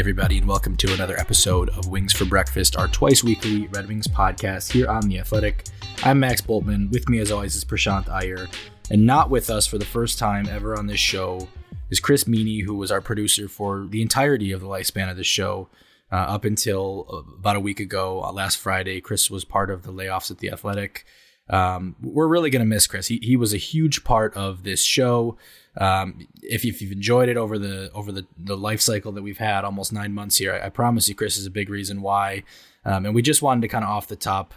Everybody, and welcome to another episode of Wings for Breakfast, our twice weekly Red Wings podcast here on The Athletic. I'm Max Bultman. With me, as always, is Prashanth Iyer. And not with us for the first time ever on this show is Chris Meaney, who was our producer for the entirety of the lifespan of the show. Uh, up until uh, about a week ago, uh, last Friday, Chris was part of the layoffs at The Athletic. Um, we're really going to miss Chris. He, he was a huge part of this show. Um, if, if, you've enjoyed it over the over the, the life cycle that we've had, almost nine months here, I, I promise you, Chris is a big reason why. Um, and we just wanted to kind of off the top,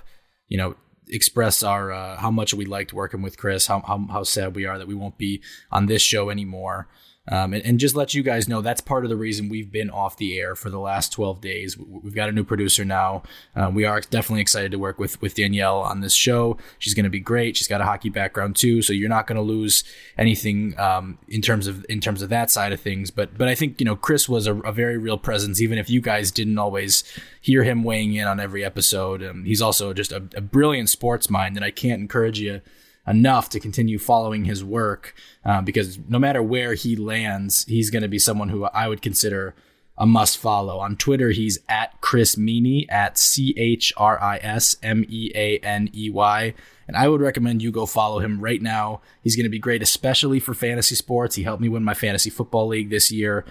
you know, express our uh, how much we liked working with Chris, how, how how sad we are that we won't be on this show anymore. Um, and, and, just let you guys know that's part of the reason we've been off the air for the last 12 days. We've got a new producer now. Uh, we are definitely excited to work with with Danielle on this show. She's going to be great. She's got a hockey background too, so you're not going to lose anything um, in terms of in terms of that side of things. But but I think you know Chris was a, a very real presence, even if you guys didn't always hear him weighing in on every episode. Um, he's also just a, a brilliant sports mind, and I can't encourage you enough to continue following his work uh, because no matter where he lands, he's going to be someone who I would consider a must follow. On Twitter, he's at Chris Meaney, at C H R I S M E A N E Y. And I would recommend you go follow him right now. He's going to be great, especially for fantasy sports. He helped me win my fantasy football league this year.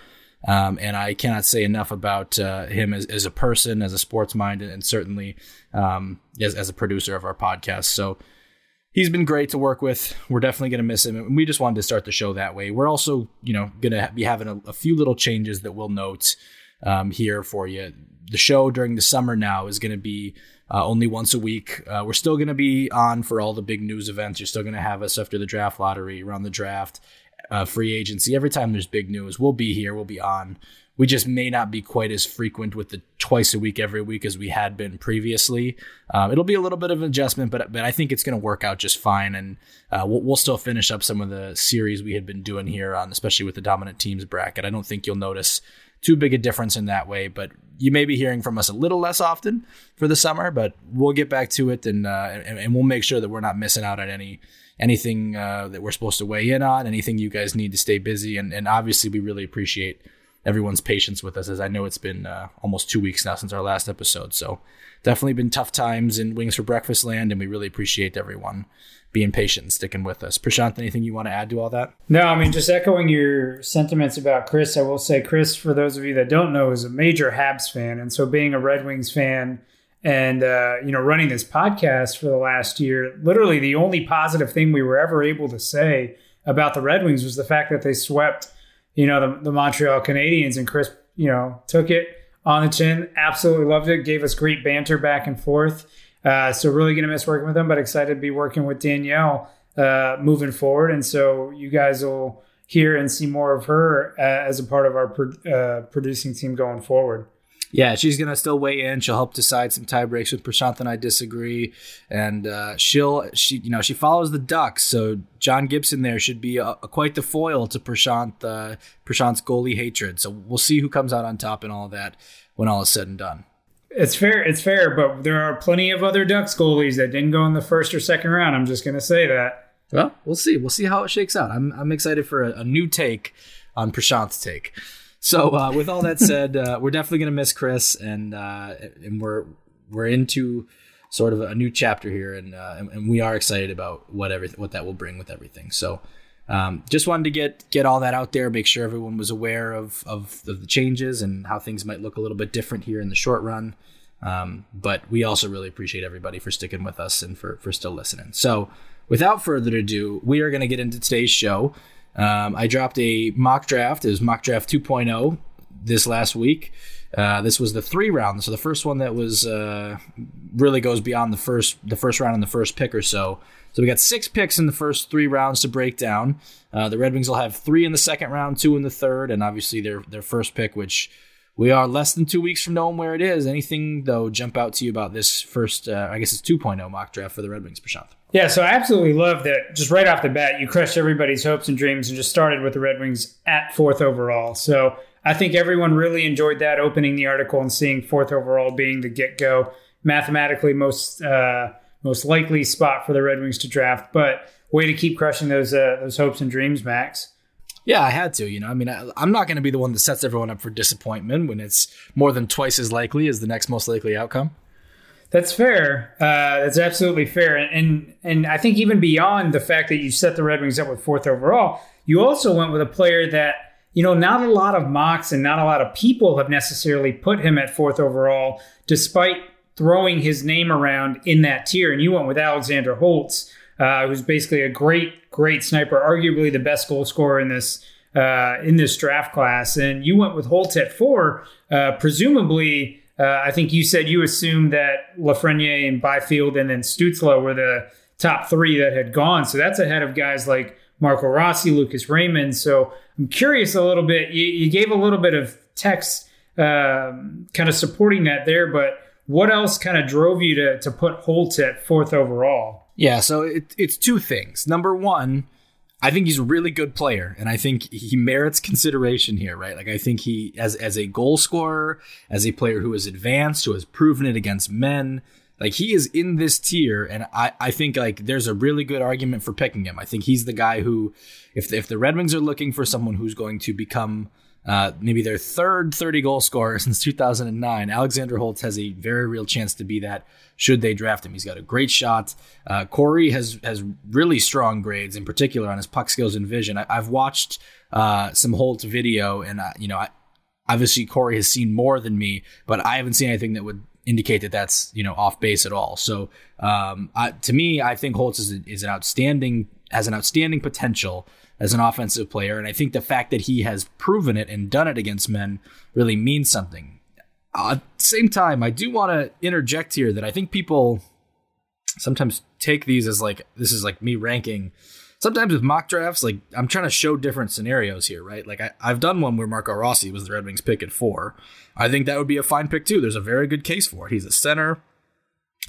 Um, and I cannot say enough about uh, him as, as, a person, as a sports mind, and certainly um, as, as a producer of our podcast. So he's been great to work with. We're definitely going to miss him. And we just wanted to start the show that way. We're also, you know, going to be having a, a, few little changes that we'll note um, here for you. The show during the summer now is going to be uh, only once a week. Uh, we're still going to be on for all the big news events. You're still going to have us after the draft lottery, around the draft, uh, free agency. Every time there's big news, we'll be here. We'll be on we just may not be quite as frequent with the twice a week every week as we had been previously. Um, it'll be a little bit of an adjustment, but but I think it's going to work out just fine, and uh, we'll, we'll still finish up some of the series we had been doing here on, especially with the dominant teams bracket. I don't think you'll notice too big a difference in that way, but you may be hearing from us a little less often for the summer, but we'll get back to it and uh, and, and, we'll make sure that we're not missing out on any anything uh, that we're supposed to weigh in on, anything you guys need to stay busy, and and obviously we really appreciate everyone's patience with us, as I know it's been uh, almost two weeks now since our last episode. So definitely been tough times in Wings for Breakfast land, and we really appreciate everyone being patient and sticking with us. Prashanth, anything you want to add to all that? No, I mean, just echoing your sentiments about Chris, I will say Chris, for those of you that don't know, is a major Habs fan. And so being a Red Wings fan and, uh, you know, running this podcast for the last year, literally the only positive thing we were ever able to say about the Red Wings was the fact that they swept – you know, the, the Montreal Canadiens, and Chris, you know, took it on the chin. Absolutely loved it. Gave us great banter back and forth. Uh, so really going to miss working with them, but excited to be working with Danielle uh, moving forward. And so you guys will hear and see more of her uh, as a part of our pro- uh, producing team going forward. Yeah, she's gonna still weigh in. She'll help decide some tie breaks with Prashanth and I disagree, and uh, she'll she you know she follows the Ducks, so John Gibson there should be a, a, quite the foil to Prashanth uh, Prashanth's goalie hatred. So we'll see who comes out on top and all of that when all is said and done. It's fair, it's fair, but there are plenty of other Ducks goalies that didn't go in the first or second round. I'm just gonna say that. Well, we'll see. We'll see how it shakes out. I'm I'm excited for a, a new take on Prashanth's take. So uh, with all that said, uh, we're definitely going to miss Chris, and uh, and we're we're into sort of a new chapter here, and, uh, and, and we are excited about what every, what that will bring with everything. So. Um, just wanted to get get all that out there, make sure everyone was aware of, of, of the changes and how things might look a little bit different here in the short run. Um, but we also really appreciate everybody for sticking with us and for for still listening. So, without further ado, we are going to get into today's show. Um, I dropped a mock draft. It was mock draft 2.0 this last week. Uh, this was the three round, so the first one that was uh, really goes beyond the first the first round and the first pick or so. So we got six picks in the first three rounds to break down. Uh, the Red Wings will have three in the second round, two in the third, and obviously their their first pick, which we are less than two weeks from knowing where it is. Anything though jump out to you about this first? Uh, I guess it's 2.0 mock draft for the Red Wings, Prashanth. Yeah, so I absolutely love that. Just right off the bat, you crushed everybody's hopes and dreams and just started with the Red Wings at fourth overall. So I think everyone really enjoyed that opening the article and seeing fourth overall being the get go, mathematically most uh, most likely spot for the Red Wings to draft. But way to keep crushing those uh, those hopes and dreams, Max. Yeah, I had to. You know, I mean, I, am not going to be the one that sets everyone up for disappointment when it's more than twice as likely as the next most likely outcome. That's fair. Uh, that's absolutely fair. And, and and I think even beyond the fact that you set the Red Wings up with fourth overall, you also went with a player that you know not a lot of mocks and not a lot of people have necessarily put him at fourth overall, despite throwing his name around in that tier. And you went with Alexander Holtz, uh, who's basically a great, great sniper, arguably the best goal scorer in this uh, in this draft class. And you went with Holtz at four, uh, presumably uh, I think you said you assumed that Lafreniere and Byfield and then Stutzle were the top three that had gone. So that's ahead of guys like Marco Rossi, Lucas Raymond. So I'm curious a little bit. You, you gave a little bit of text um, kind of supporting that there, but what else kind of drove you to, to put Holtz at fourth overall? Yeah, so it, it's two things. Number one, I think he's a really good player, and I think he merits consideration here, right? Like I think he, as as a goal scorer, as a player who has advanced, who has proven it against men, like he is in this tier, and I I think like there's a really good argument for picking him. I think he's the guy who, if if the Red Wings are looking for someone who's going to become uh, maybe their third 30 goal scorer since 2009. Alexander Holtz has a very real chance to be that should they draft him. He's got a great shot. Uh, Corey has has really strong grades, in particular on his puck skills and vision. I, have watched uh, some Holtz video, and uh, you know, I, obviously Corey has seen more than me, but I haven't seen anything that would indicate that that's you know off base at all. So um, to me, I think Holtz is, is an outstanding has an outstanding potential as an offensive player. And I think the fact that he has proven it and done it against men really means something. Uh, at the same time, I do want to interject here that I think people sometimes take these as like this is like me ranking. Sometimes with mock drafts, like I'm trying to show different scenarios here, right? Like I, I've done one where Marco Rossi was the Red Wings pick at four. I think that would be a fine pick too. There's a very good case for it. He's a center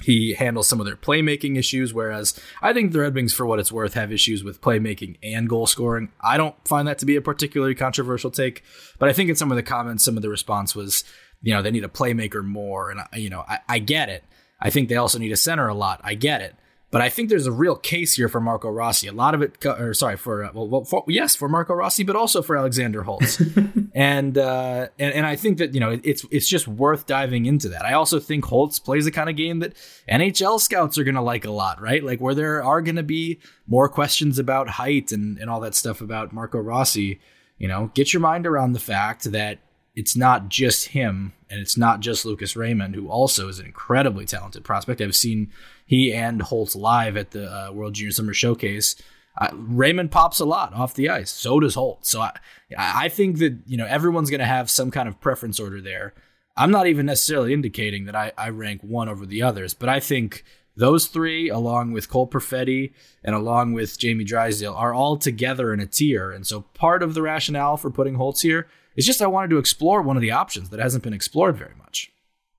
he handles some of their playmaking issues, whereas I think the Red Wings, for what it's worth, have issues with playmaking and goal scoring. I don't find that to be a particularly controversial take, but I think in some of the comments, some of the response was, you know, they need a playmaker more, and you know, I, I get it. I think they also need a center a lot. I get it. But I think there's a real case here for Marco Rossi. A lot of it, or sorry, for uh, well, for, yes, for Marco Rossi, but also for Alexander Holtz. and, uh, and and I think that you know it's it's just worth diving into that. I also think Holtz plays the kind of game that NHL scouts are going to like a lot, right? Like where there are going to be more questions about height and and all that stuff about Marco Rossi. You know, get your mind around the fact that it's not just him and it's not just Lucas Raymond, who also is an incredibly talented prospect. I've seen he and Holtz live at the uh, World Junior Summer Showcase. Uh, Raymond pops a lot off the ice. So does Holtz. So I, I think that you know everyone's going to have some kind of preference order there. I'm not even necessarily indicating that I, I rank one over the others, but I think those three, along with Cole Perfetti and along with Jamie Drysdale, are all together in a tier. And so part of the rationale for putting Holtz here it's just I wanted to explore one of the options that hasn't been explored very much.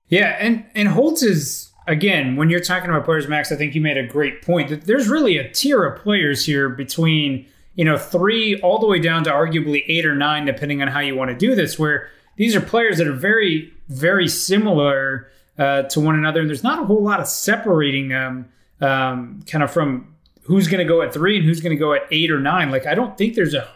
Yeah, and and Holtz is again when you're talking about players, Max. I think you made a great point that there's really a tier of players here between you know three all the way down to arguably eight or nine, depending on how you want to do this. Where these are players that are very very similar uh, to one another, and there's not a whole lot of separating them, um, kind of from who's going to go at three and who's going to go at eight or nine. Like I don't think there's a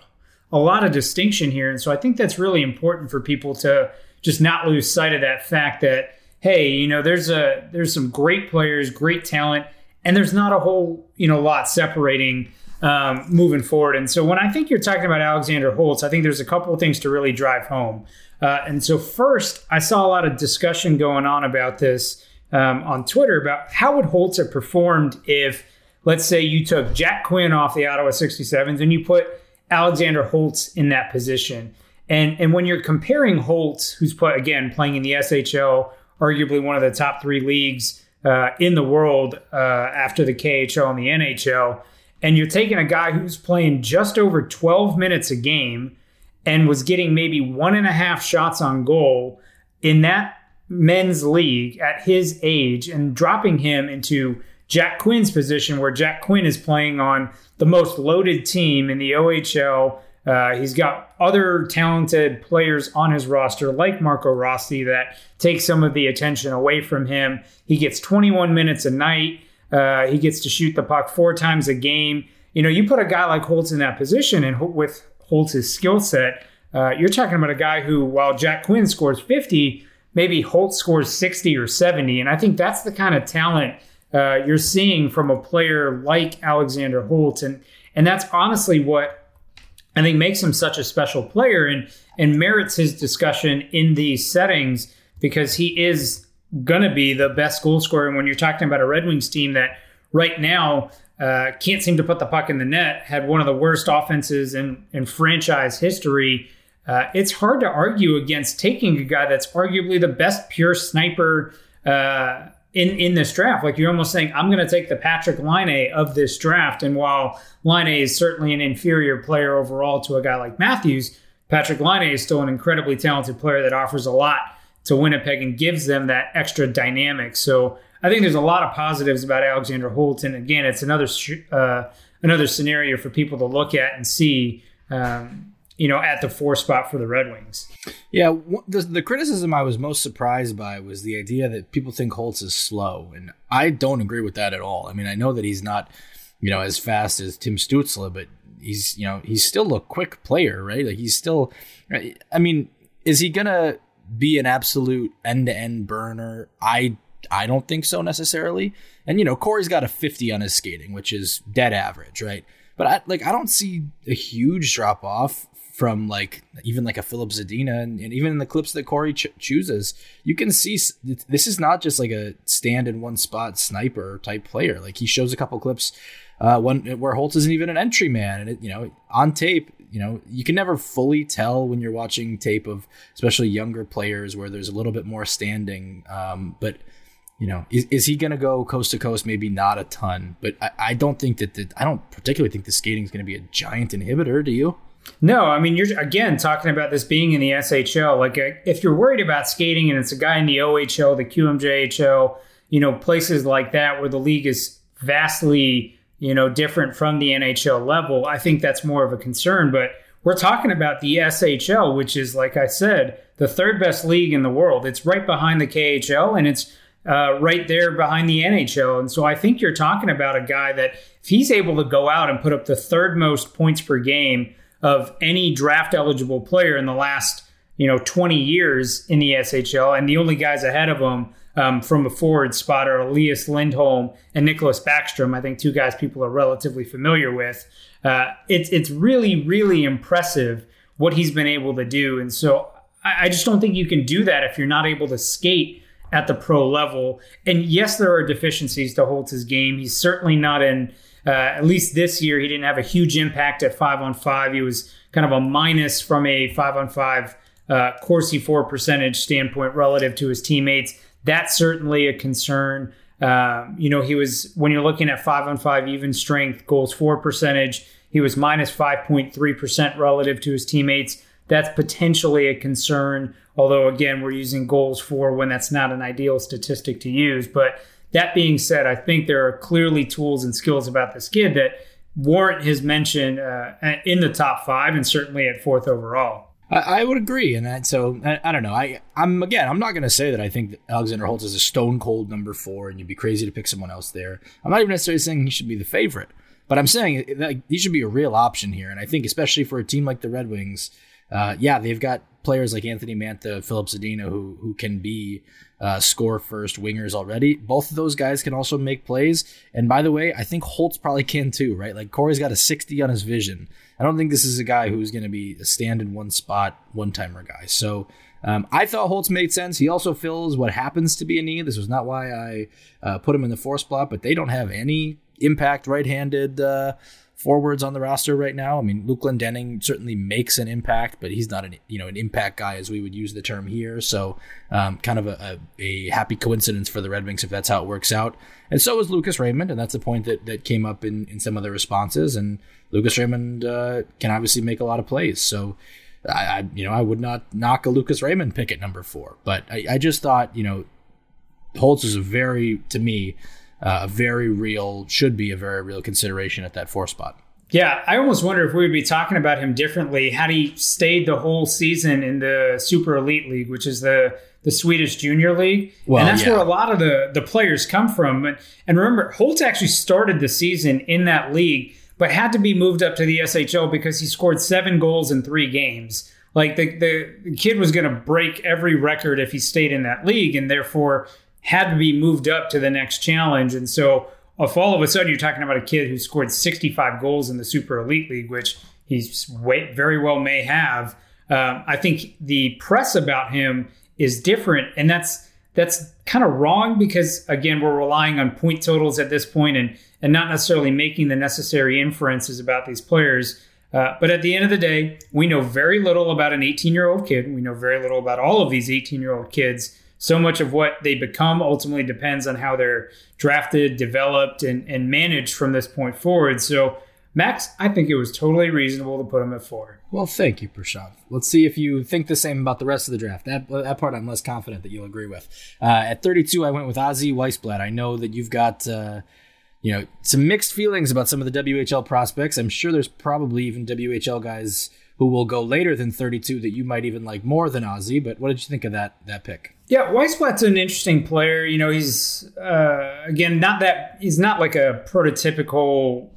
a lot of distinction here. And so I think that's really important for people to just not lose sight of that fact that, hey, you know, there's a there's some great players, great talent, and there's not a whole, you know, lot separating um, moving forward. And so when I think you're talking about Alexander Holtz, I think there's a couple of things to really drive home. Uh, and so first, I saw a lot of discussion going on about this um, on Twitter about how would Holtz have performed if, let's say, you took Jack Quinn off the Ottawa 67s and you put Alexander Holtz in that position. And and when you're comparing Holtz, who's put again playing in the SHL, arguably one of the top three leagues uh, in the world uh, after the KHL and the NHL, and you're taking a guy who's playing just over 12 minutes a game and was getting maybe one and a half shots on goal in that men's league at his age and dropping him into Jack Quinn's position, where Jack Quinn is playing on the most loaded team in the OHL. Uh, he's got other talented players on his roster, like Marco Rossi, that take some of the attention away from him. He gets 21 minutes a night. Uh, he gets to shoot the puck four times a game. You know, you put a guy like Holtz in that position, and with Holtz's skill set, uh, you're talking about a guy who, while Jack Quinn scores 50, maybe Holtz scores 60 or 70. And I think that's the kind of talent uh, you're seeing from a player like Alexander Holt. And, and that's honestly what I think makes him such a special player and, and merits his discussion in these settings because he is going to be the best goal scorer. And when you're talking about a Red Wings team that right now uh, can't seem to put the puck in the net, had one of the worst offenses in, in franchise history, uh, it's hard to argue against taking a guy that's arguably the best pure sniper uh, in in this draft. Like you're almost saying, I'm going to take the Patrick Laine of this draft. And while Laine is certainly an inferior player overall to a guy like Matthews, Patrick Laine is still an incredibly talented player that offers a lot to Winnipeg and gives them that extra dynamic. So I think there's a lot of positives about Alexander Holt. And again, it's another uh, another scenario for people to look at and see. Um, you know, at the four spot for the Red Wings. Yeah, the, the criticism I was most surprised by was the idea that people think Holtz is slow, and I don't agree with that at all. I mean, I know that he's not, you know, as fast as Tim Stutzle, but he's, you know, he's still a quick player, right? Like he's still, I mean, is he gonna be an absolute end to end burner? I I don't think so necessarily. And you know, Corey's got a 50 on his skating, which is dead average, right? But I like I don't see a huge drop off from like even like a Filip Zadina and, and, even in the clips that Corey ch- chooses, you can see this is not just like a stand in one spot sniper type player. Like he shows a couple clips, uh, one where Holtz isn't even an entry man, and it, you know on tape, you know you can never fully tell when you're watching tape of especially younger players where there's a little bit more standing, um, but you know, is, is he going to go coast to coast? Maybe not a ton, but I, I don't think that the, I don't particularly think the skating is going to be a giant inhibitor. Do you? No, I mean you're again talking about this being in the SHL. Like uh, if you're worried about skating and it's a guy in the OHL, the QMJHL, you know, places like that where the league is vastly, you know, different from the NHL level, I think that's more of a concern, but we're talking about the SHL, which is like I said, the third best league in the world. It's right behind the KHL and it's uh, right there behind the NHL. And so I think you're talking about a guy that if he's able to go out and put up the third most points per game of any draft eligible player in the last you know 20 years in the SHL, and the only guys ahead of him um, from a forward spot are Elias Lindholm and Nicklas Backstrom. I think two guys people are relatively familiar with. Uh, it's it's really really impressive what he's been able to do, and so I, I just don't think you can do that if you're not able to skate at the pro level. And yes, there are deficiencies to Holtz's game. He's certainly not in uh, at least this year, he didn't have a huge impact at five on five. He was kind of a minus from a five on five uh, Corsi for percentage standpoint relative to his teammates. That's certainly a concern. Um, you know, he was when you're looking at five on five even strength goals for percentage, he was minus 5.3% relative to his teammates. That's potentially a concern. Although, again, we're using goals for when that's not an ideal statistic to use. But that being said, I think there are clearly tools and skills about this kid that warrant his mention uh, in the top five and certainly at fourth overall. I, I would agree, and that, so I, I, don't know. I I'm again, I'm not going to say that I think that Alexander Holtz is a stone cold number four, and you'd be crazy to pick someone else there. I'm not even necessarily saying he should be the favorite, but I'm saying that he should be a real option here. And I think especially for a team like the Red Wings, uh, yeah, they've got players like Anthony Mantha, Filip Zadina, who who can be uh, score first wingers already. Both of those guys can also make plays. And by the way, I think Holtz probably can too, right? Like Corey's got a 60 on his vision. I don't think this is a guy who's going to be a stand in one spot, one timer guy. So um, I thought Holtz made sense. He also fills what happens to be a need. This was not why I uh, put him in the four spot, but they don't have any impact right handed uh, forwards on the roster right now. I mean, Luke Glendening certainly makes an impact, but he's not an you know an impact guy as we would use the term here. So, um, kind of a, a, a, happy coincidence for the Red Wings if that's how it works out. And so is Lucas Raymond, and that's a point that that came up in in some of the responses. And Lucas Raymond uh, can obviously make a lot of plays. So. I, I, you know I would not knock a Lucas Raymond pick at number four, but I, I just thought you know Holtz is a very to me uh, a very real, should be a very real consideration at that four spot. Yeah, I almost wonder if we would be talking about him differently had he stayed the whole season in the Super Elite League, which is the the Swedish Junior League, well, and that's yeah. where a lot of the the players come from. And, and remember, Holt actually started the season in that league, but had to be moved up to the SHL because he scored seven goals in three games. Like the, the kid was going to break every record if he stayed in that league, and therefore had to be moved up to the next challenge. And so, if all of a sudden you're talking about a kid who scored 65 goals in the Super Elite League, which he's very well may have, um, I think the press about him is different, and that's that's kind of wrong because again we're relying on point totals at this point and and not necessarily making the necessary inferences about these players. Uh, but at the end of the day, we know very little about an 18 year old kid. We know very little about all of these 18 year old kids. So much of what they become ultimately depends on how they're drafted, developed, and, and managed from this point forward. So Max, I think it was totally reasonable to put him at four. Well, thank you, Prashanth. Let's see if you think the same about the rest of the draft. That that part I'm less confident that you'll agree with. Uh, at 32, I went with Ozzy Wiesblatt. I know that you've got uh, you know some mixed feelings about some of the WHL prospects. I'm sure there's probably even WHL guys who will go later than 32 that you might even like more than Ozzy. But what did you think of that that pick? Yeah, Wiesblatt's an interesting player. You know, he's uh, again not that he's not like a prototypical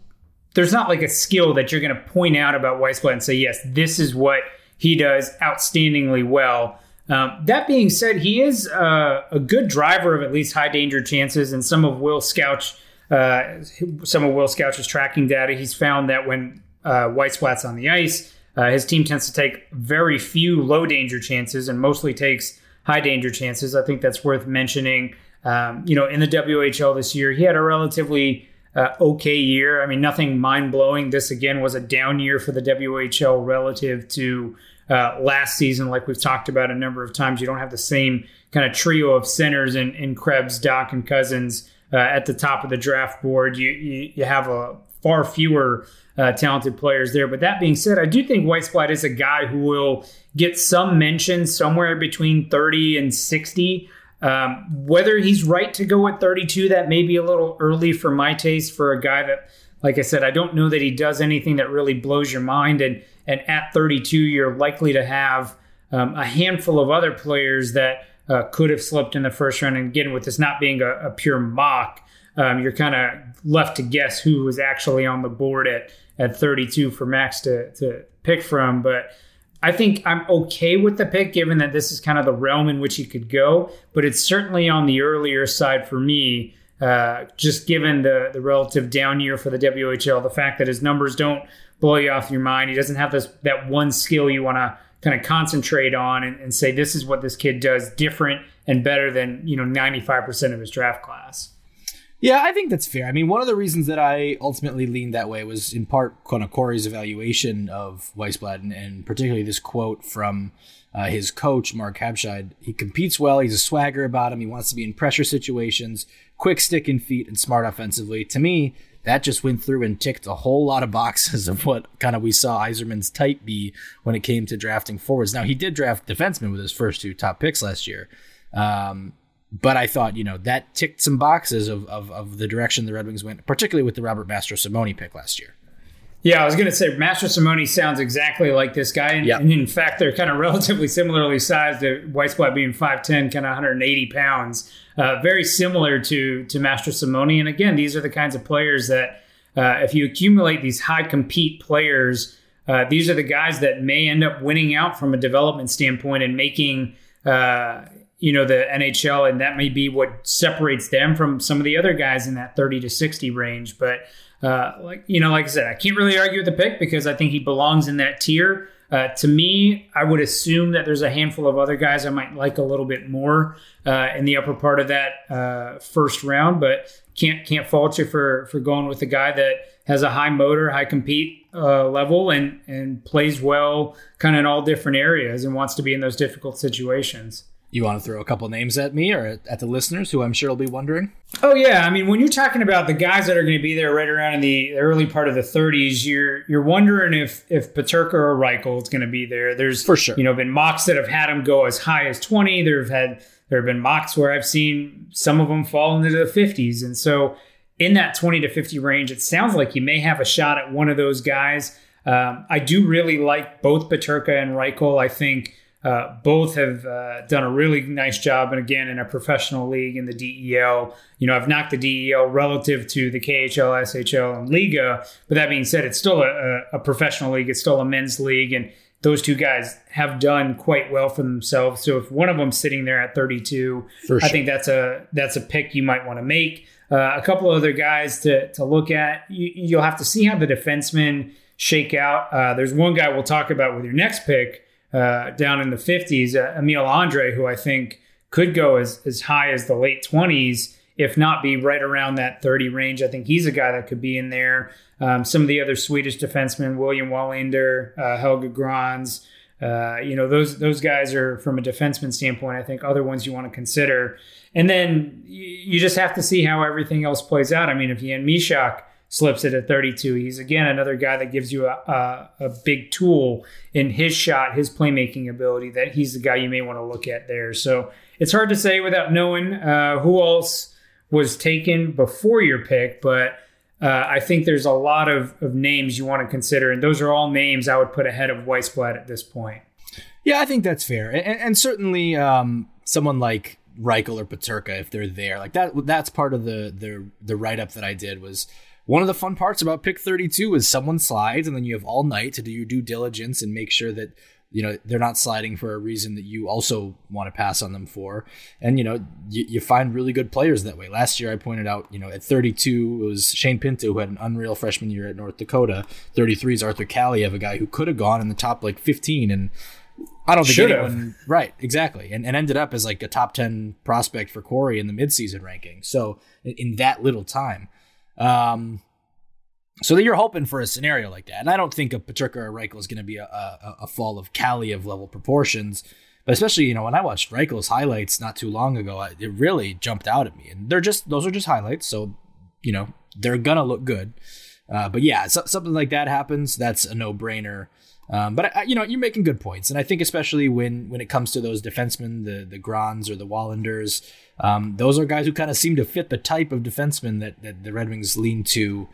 there's not like a skill that you're going to point out about Wiesblatt and say, yes, this is what he does outstandingly well. Um, that being said, he is uh, a good driver of at least high danger chances, and some of Will Scouch, uh, some of Will Scouch's tracking data, he's found that when uh, on the ice, uh, his team tends to take very few low danger chances and mostly takes high danger chances. I think that's worth mentioning. Um, you know, in the WHL this year, he had a relatively uh, okay year. I mean, nothing mind blowing. This again was a down year for the WHL relative to uh, last season, like we've talked about a number of times. You don't have the same kind of trio of centers in, in Krebs, Dach, and Cousins uh, at the top of the draft board. You you, you have a far fewer uh, talented players there. But that being said, I do think Wiesblatt is a guy who will get some mention somewhere between 30 and 60 um, whether he's right to go at 32, that may be a little early for my taste for a guy that, like I said, I don't know that he does anything that really blows your mind. And and at 32, you're likely to have um, a handful of other players that uh, could have slipped in the first round. And again, with this not being a, a pure mock, um, you're kind of left to guess who was actually on the board at at 32 for Max to to pick from. But I think I'm okay with the pick, given that this is kind of the realm in which he could go. But it's certainly on the earlier side for me, uh, just given the the relative down year for the WHL. The fact that his numbers don't blow you off your mind. He doesn't have this that one skill you want to kind of concentrate on and, and say this is what this kid does different and better than you know 95% of his draft class. Yeah, I think that's fair. I mean, one of the reasons that I ultimately leaned that way was in part kind of Corey's evaluation of Wiesblatt, and, and particularly this quote from uh, his coach, Marc Habscheid. He competes well. He's a swagger about him. He wants to be in pressure situations, quick stick and feet, and smart offensively. To me, that just went through and ticked a whole lot of boxes of what kind of we saw Yzerman's type be when it came to drafting forwards. Now, he did draft defensemen with his first two top picks last year. Um, but I thought, you know, that ticked some boxes of, of, of the direction the Red Wings went, particularly with the Robert Mastrosimone pick last year. Yeah, I was going to say Mastrosimone sounds exactly like this guy. And, yep. and, in fact, they're kind of relatively similarly sized. Wiesblatt being 5'10, kind of 180 pounds. Uh, very similar to, to Mastrosimone. And again, these are the kinds of players that, uh, if you accumulate these high compete players, uh, these are the guys that may end up winning out from a development standpoint and making uh, you know the NHL, and that may be what separates them from some of the other guys in that 30 to 60 range. But uh, like you know, like I said, I can't really argue with the pick because I think he belongs in that tier. Uh, to me, I would assume that there's a handful of other guys I might like a little bit more uh, in the upper part of that uh, first round, but can't can't fault you for for going with a guy that has a high motor, high compete uh, level, and and plays well, kind of in all different areas, and wants to be in those difficult situations. You want to throw a couple names at me or at the listeners who I'm sure will be wondering? Oh yeah, I mean when you're talking about the guys that are going to be there right around in the early part of the 30s, you're you're wondering if if Peterka or Reichel is going to be there. There's for sure, you know, been mocks that have had him go as high as 20. There have had there have been mocks where I've seen some of them fall into the 50s, and so in that 20 to 50 range, it sounds like you may have a shot at one of those guys. Um, I do really like both Peterka and Reichel. I think Uh, both have uh, done a really nice job, and again, in a professional league in the DEL. You know, I've knocked the DEL relative to the KHL, SHL, and Liiga. But that being said, it's still a, a professional league. It's still a men's league, and those two guys have done quite well for themselves. So if one of them's sitting there at 32, sure. I think that's a that's a pick you might want to make. Uh, a couple other guys to to look at. You, will have to see how the defensemen shake out. Uh, there's one guy we'll talk about with your next pick uh, down in the 50s, uh, Emil Andrae, who I think could go as, as high as the late 20s, if not be right around that 30 range. I think he's a guy that could be in there. Um, some of the other Swedish defensemen, William Wallinder, uh, Helge Grans, uh, you know, those those guys are from a defenseman standpoint. I think other ones you want to consider, and then you just have to see how everything else plays out. I mean, if Jan Mysak slips it at 32. He's again another guy that gives you a, a, a, big tool in his shot, his playmaking ability. That he's the guy you may want to look at there. So it's hard to say without knowing uh, who else was taken before your pick, but uh, I think there's a lot of, of names you want to consider, and those are all names I would put ahead of Wiesblatt at this point. Yeah, I think that's fair, and, and certainly um, someone like Reichel or Peterka, if they're there, like that. That's part of the the the write up that I did was one of the fun parts about pick 32 is someone slides and then you have all night to do your due diligence and make sure that you know they're not sliding for a reason that you also want to pass on them for. And you know you, you, find really good players that way. Last year i pointed out you know at 32 it was shane pinto who had an unreal freshman year at north dakota. 33 is arthur kaliyev a guy who could have gone in the top like 15 and I don't think anyone right exactly and, and ended up as like a top 10 prospect for Corey in the midseason ranking. So in, in that little time um, so that you're hoping for a scenario like that. And I don't think a Peterka or Reichel is going to be a, a, a, fall of Kaliyev level proportions. But especially, you know, when I watched Reichel's highlights not too long ago, it really jumped out at me. And they're just, those are just highlights. So, you know, they're going to look good. Uh, but yeah, so, something like that happens. That's a no brainer. Um, but I, you know, you're making good points, and I think especially when when it comes to those defensemen, the the Grans or the Wallinders, um, those are guys who kind of seem to fit the type of defenseman that, that the Red Wings lean to.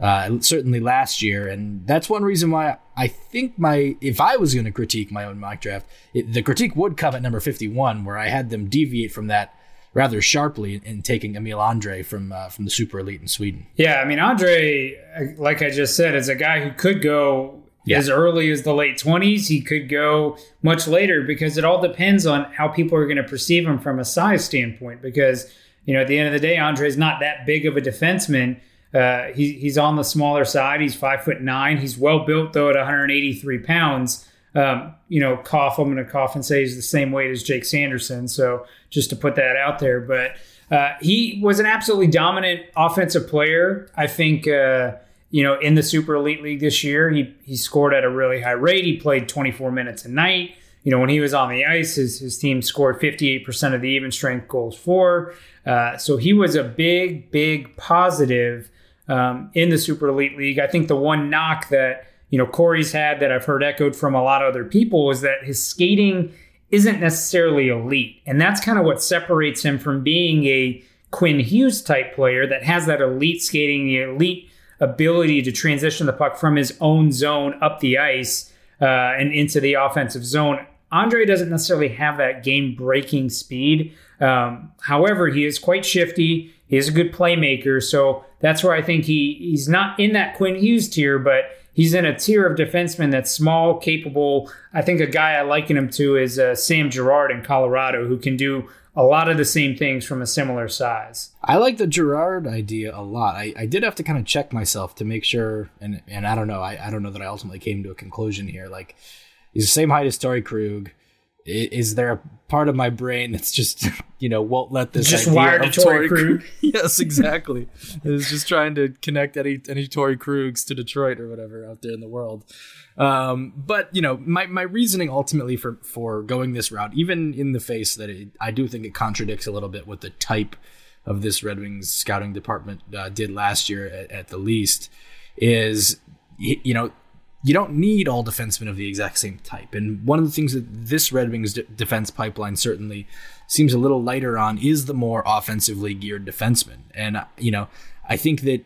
Uh, certainly last year, and that's one reason why I think my if I was going to critique my own mock draft, it, the critique would come at number fifty-one, where I had them deviate from that rather sharply in taking Emil Andrae from uh, from the super elite in Sweden. Yeah, I mean Andrae, like I just said, is a guy who could go yeah. as early as the late 20s. He could go much later because it all depends on how people are going to perceive him from a size standpoint. Because, you know, at the end of the day, Andrae's not that big of a defenseman. Uh, he, he's on the smaller side. He's five foot nine. He's well built, though, at 183 pounds. Um, you know, cough, I'm going to cough and say he's the same weight as Jake Sanderson. So just to put that out there. But uh, he was an absolutely dominant offensive player. I think. Uh, you know, in the Super Elite League this year, he he scored at a really high rate. He played 24 minutes a night. You know, when he was on the ice, his, his team scored 58% of the even strength goals for. Uh, so he was a big, big positive um, in the Super Elite League. I think the one knock that, you know, Corey's had that I've heard echoed from a lot of other people is that his skating isn't necessarily elite. And that's kind of what separates him from being a Quinn Hughes type player that has that elite skating, the elite ability to transition the puck from his own zone up the ice uh, and into the offensive zone. Andrae doesn't necessarily have that game breaking speed. Um, however, he is quite shifty. He is a good playmaker. So that's where I think he he's not in that Quinn Hughes tier, but he's in a tier of defensemen that's small, capable. I think a guy I liken him to is uh, Sam Girard in Colorado, who can do a lot of the same things from a similar size. I like the Girard idea a lot. I, I did have to kind of check myself to make sure, and and I don't know, I, I don't know that I ultimately came to a conclusion here. Like, he's the same height as Torey Krug. Is there a part of my brain that's just you know won't let this just wired to Torey Krug? yes, exactly. Is just trying to connect any any Torey Krugs to Detroit or whatever out there in the world. Um, but you know, my, my reasoning ultimately for for going this route, even in the face that it, I do think it contradicts a little bit what the type of this Red Wings scouting department uh, did last year at, at the least, is you know you don't need all defensemen of the exact same type. And one of the things that this Red Wings defense pipeline certainly seems a little lighter on is the more offensively geared defenseman. And, uh, you know, I think that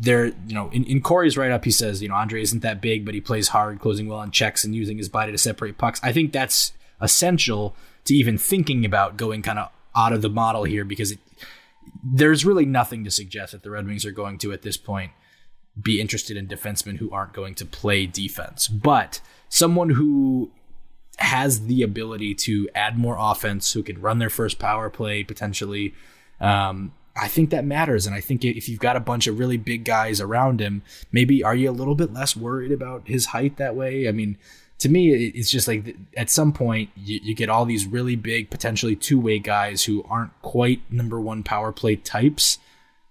there, you know, in, in Corey's write up, he says, you know, Andrae isn't that big, but he plays hard, closing well on checks and using his body to separate pucks. I think that's essential to even thinking about going kind of out of the model here because it, there's really nothing to suggest that the Red Wings are going to at this point be interested in defensemen who aren't going to play defense. But someone who has the ability to add more offense, who can run their first power play potentially, um, I think that matters. And I think if you've got a bunch of really big guys around him, maybe are you a little bit less worried about his height that way? I mean, to me, it's just like at some point you, you get all these really big, potentially two way guys who aren't quite number one power play types.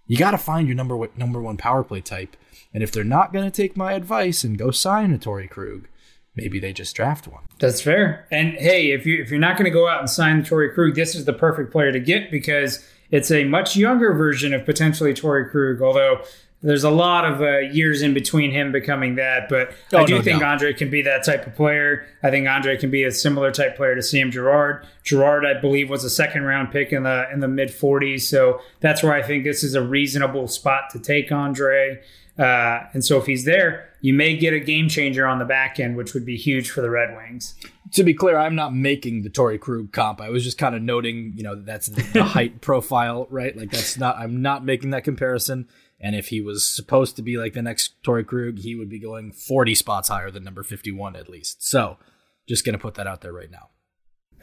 You got to find your number number one power play type. And if they're not going to take my advice and go sign a Torey Krug, maybe they just draft one. That's fair. And hey, if you if you're not going to go out and sign Torey Krug, this is the perfect player to get because it's a much younger version of potentially Torey Krug. Although there's a lot of uh, years in between him becoming that, but oh, I do no think doubt. Andrae can be that type of player. I think Andrae can be a similar type player to Sam Girard. Girard, I believe, was a second round pick in the in the mid 40s, so that's where I think this is a reasonable spot to take Andrae. Uh, and so if he's there, you may get a game changer on the back end, which would be huge for the Red Wings. To be clear, I'm not making the Torey Krug comp. I was just kind of noting, you know, that's the, the height profile, right? Like that's not. I'm not making that comparison. And if he was supposed to be like the next Torey Krug, he would be going 40 spots higher than number 51 at least. So just going to put that out there right now.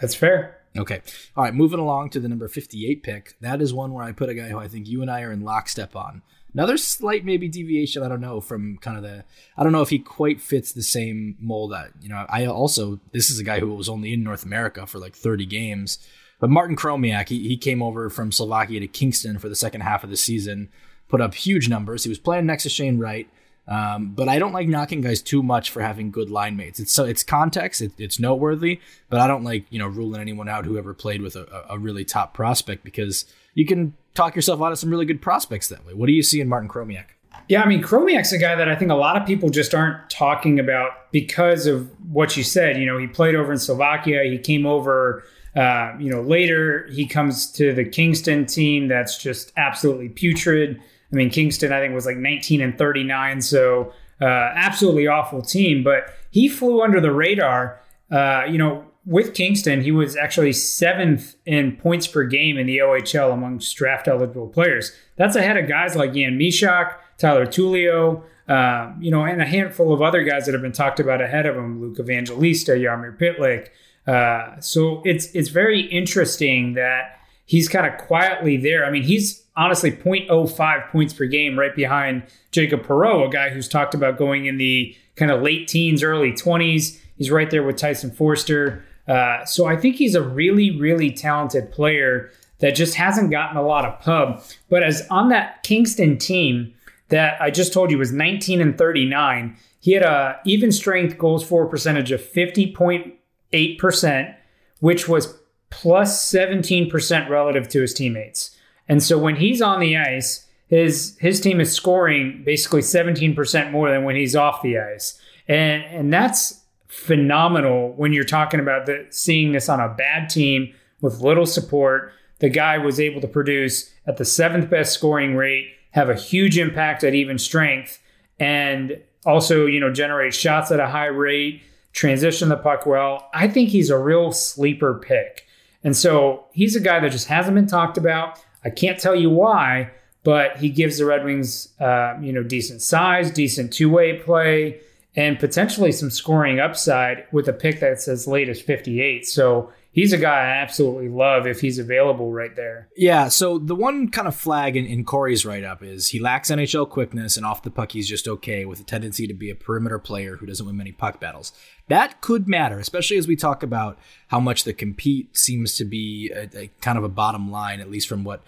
That's fair. Okay. All right. Moving along to the number 58 pick. That is one where I put a guy who I think you and I are in lockstep on. Another slight maybe deviation, I don't know, from kind of the I don't know if he quite fits the same mold that, you know, I also this is a guy who was only in North America for like 30 games. But Martin Chromiak, he, he came over from Slovakia to Kingston for the second half of the season put up huge numbers. He was playing next to Shane Wright. Um, but I don't like knocking guys too much for having good line mates. It's so it's context, it, it's noteworthy, but I don't like you know ruling anyone out who ever played with a, a, really top prospect because you can talk yourself out of some really good prospects that way. What do you see in Martin Chromiak? Yeah, I mean Chromiak's a guy that I think a lot of people just aren't talking about because of what you said. You know, he played over in Slovakia. He came over. Uh, you know, later he comes to the Kingston team that's just absolutely putrid. I mean, Kingston, I think, was like 19 and 39. So, uh, absolutely awful team. But he flew under the radar. Uh, you know, with Kingston, he was actually seventh in points per game in the OHL amongst draft eligible players. That's ahead of guys like Jan Mysak, Tyler Tullio, uh, you know, and a handful of other guys that have been talked about ahead of him, Luke Evangelista, Jaromir Pytlik. Uh, so it's it's very interesting that he's kind of quietly there. I mean, he's honestly 0.05 points per game right behind Jacob Perreault, a guy who's talked about going in the kind of late teens, early 20s. He's right there with Tyson Foerster. Uh, so I think he's a really, really talented player that just hasn't gotten a lot of pub. But as on that Kingston team that I just told you was 19 and 39, he had a even strength goals for percentage of 50.8%, which was plus 17% relative to his teammates. And so when he's on the ice, his his team is scoring basically 17% more than when he's off the ice. And and that's phenomenal when you're talking about the, seeing this on a bad team with little support. The guy was able to produce at the seventh best scoring rate, have a huge impact at even strength, and also, you know, generate shots at a high rate, transition the puck well. I think he's a real sleeper pick. And so he's a guy that just hasn't been talked about. I can't tell you why, but he gives the Red Wings, uh, you know, decent size, decent two way play, and potentially some scoring upside with a pick that's as late as 58. So he's a guy I absolutely love if he's available right there. Yeah. So the one kind of flag in, in Corey's write up is he lacks NHL quickness and off the puck he's just okay with a tendency to be a perimeter player who doesn't win many puck battles. That could matter, especially as we talk about how much the compete seems to be a, a kind of a bottom line, at least from what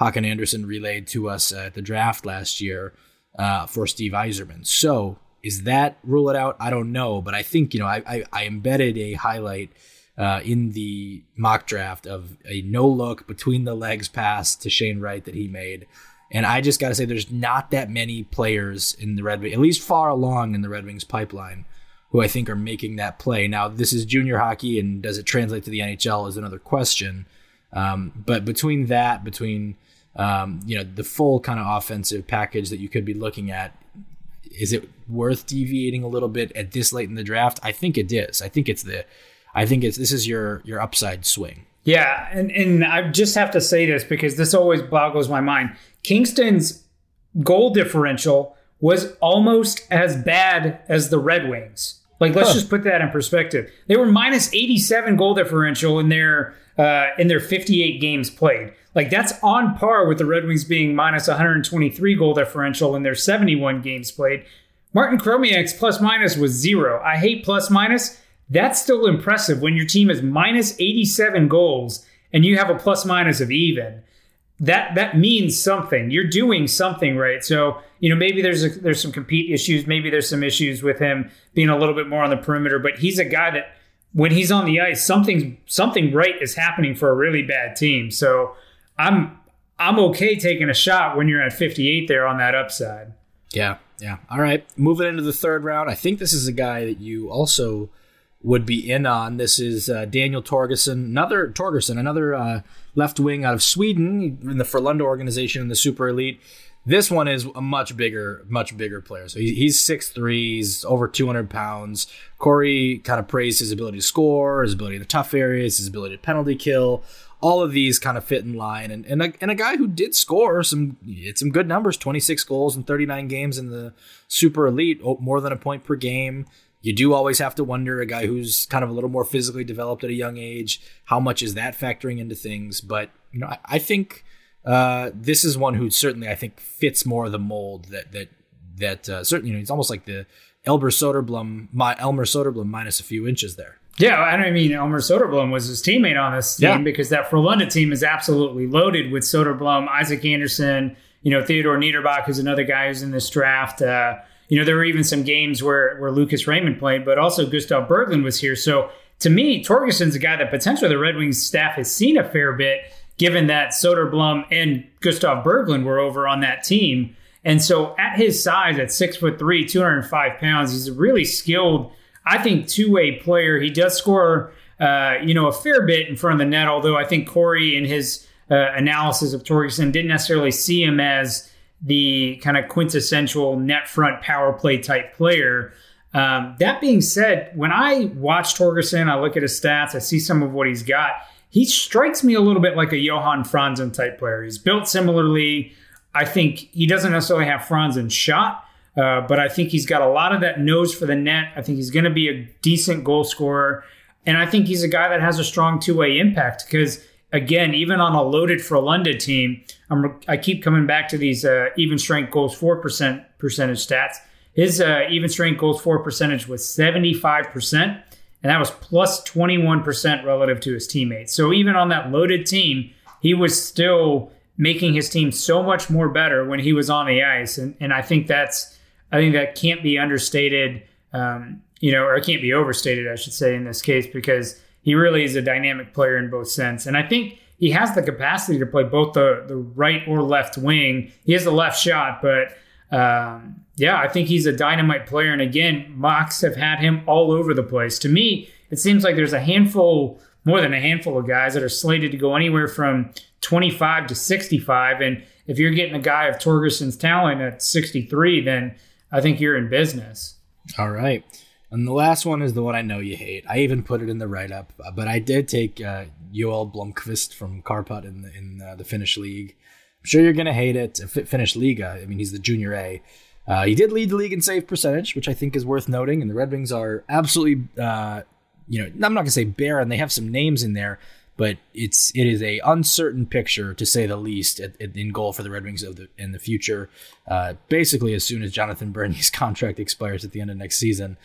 Hakan Andersson relayed to us at the draft last year uh, for Steve Yzerman. So is that rule it out? I don't know, but I think you know I, I, I embedded a highlight uh, in the mock draft of a no look between the legs pass to Shane Wright that he made. And I just got to say, there's not that many players in the Red Wings, at least far along in the Red Wings pipeline, who I think are making that play. Now, this is junior hockey, and does it translate to the NHL is another question. Um, but between that, between um, you know the full kind of offensive package that you could be looking at, is it worth deviating a little bit at this late in the draft? I think it is. I think it's the I think it's this is your your upside swing. Yeah, and and I just have to say this because this always boggles my mind. Kingston's goal differential was almost as bad as the Red Wings. Like let's huh. just put that in perspective. They were minus 87 goal differential in their uh, in their 58 games played. Like that's on par with the Red Wings being minus 123 goal differential in their 71 games played. Martin Chromiak's plus minus was zero. I hate plus minus. That's still impressive when your team is minus 87 goals and you have a plus minus of even. That that means something. You're doing something right. So you know maybe there's a, there's some compete issues. Maybe there's some issues with him being a little bit more on the perimeter. But he's a guy that when he's on the ice, something something right is happening for a really bad team. So I'm I'm okay taking a shot when you're at 58 there on that upside. Yeah, yeah. All right, moving into the third round. I think this is a guy that you also would be in on. This is uh, Daniel Torgersson, another Torgersson, another uh, left wing out of Sweden in the Frölunda organization in the Super Elite. This one is a much bigger, much bigger player. So he's six three, he's over 200 pounds. Corey kind of praised his ability to score, his ability in the tough areas, his ability to penalty kill. All of these kind of fit in line. And, and, a, and a guy who did score some, some good numbers 26 goals in 39 games in the Super Elite, more than a point per game you do always have to wonder a guy who's kind of a little more physically developed at a young age, how much is that factoring into things? But you know, I, I think uh, this is one who certainly I think fits more of the mold that that that uh, certainly you know he's almost like the Elmer Soderblom, my Elmer Soderblom minus a few inches there. Yeah, I mean Elmer Soderblom was his teammate on this team yeah. because that Frölunda team is absolutely loaded with Soderblom, Isaac Anderson, you know Theodor Niederbach, who's another guy who's in this draft. Uh, you know, there were even some games where where Lucas Raymond played, but also Gustav Berglund was here. So to me, Torgersson's a guy that potentially the Red Wings staff has seen a fair bit, given that Soderblom and Gustav Berglund were over on that team. And so at his size, at six foot three, 205 pounds, he's a really skilled, I think, two-way player. He does score uh, you know, a fair bit in front of the net, although I think Corey in his uh, analysis of Torgersson didn't necessarily see him as the kind of quintessential net front power play type player. Um, that being said, when I watch Torgersson, I look at his stats, I see some of what he's got. He strikes me a little bit like a Johan Franzen type player. He's built similarly. I think he doesn't necessarily have Franzen's shot, uh, but I think he's got a lot of that nose for the net. I think he's going to be a decent goal scorer. And I think he's a guy that has a strong two way impact because again, even on a loaded for Frölunda team, I'm, i keep coming back to these uh, even strength goals four percent percentage stats. His uh, even strength goals four percentage was 75%, and that was plus 21% relative to his teammates. So even on that loaded team, he was still making his team so much more better when he was on the ice, and and I think that's I think that can't be understated, um, you know, or it can't be overstated, I should say, in this case because he really is a dynamic player in both sense. And I think he has the capacity to play both the, the right or left wing. He has a left shot, but um, yeah, I think he's a dynamite player. And again, mocks have had him all over the place. To me, it seems like there's a handful, more than a handful of guys that are slated to go anywhere from 25 to 65. And if you're getting a guy of Torgersson's talent at 63, then I think you're in business. All right. And the last one is the one I know you hate. I even put it in the write up, uh, but I did take uh, Joel Blomqvist from Kärpät in the, in uh, the Finnish league. I'm sure you're gonna hate it. Finnish Liiga. I mean, he's the junior A. Uh, he did lead the league in save percentage, which I think is worth noting. And the Red Wings are absolutely, uh, you know, I'm not gonna say barren. They have some names in there, but it's it is a uncertain picture to say the least at, at, in goal for the Red Wings of the, in the future. Uh, basically, as soon as Jonathan Bernier's contract expires at the end of next season.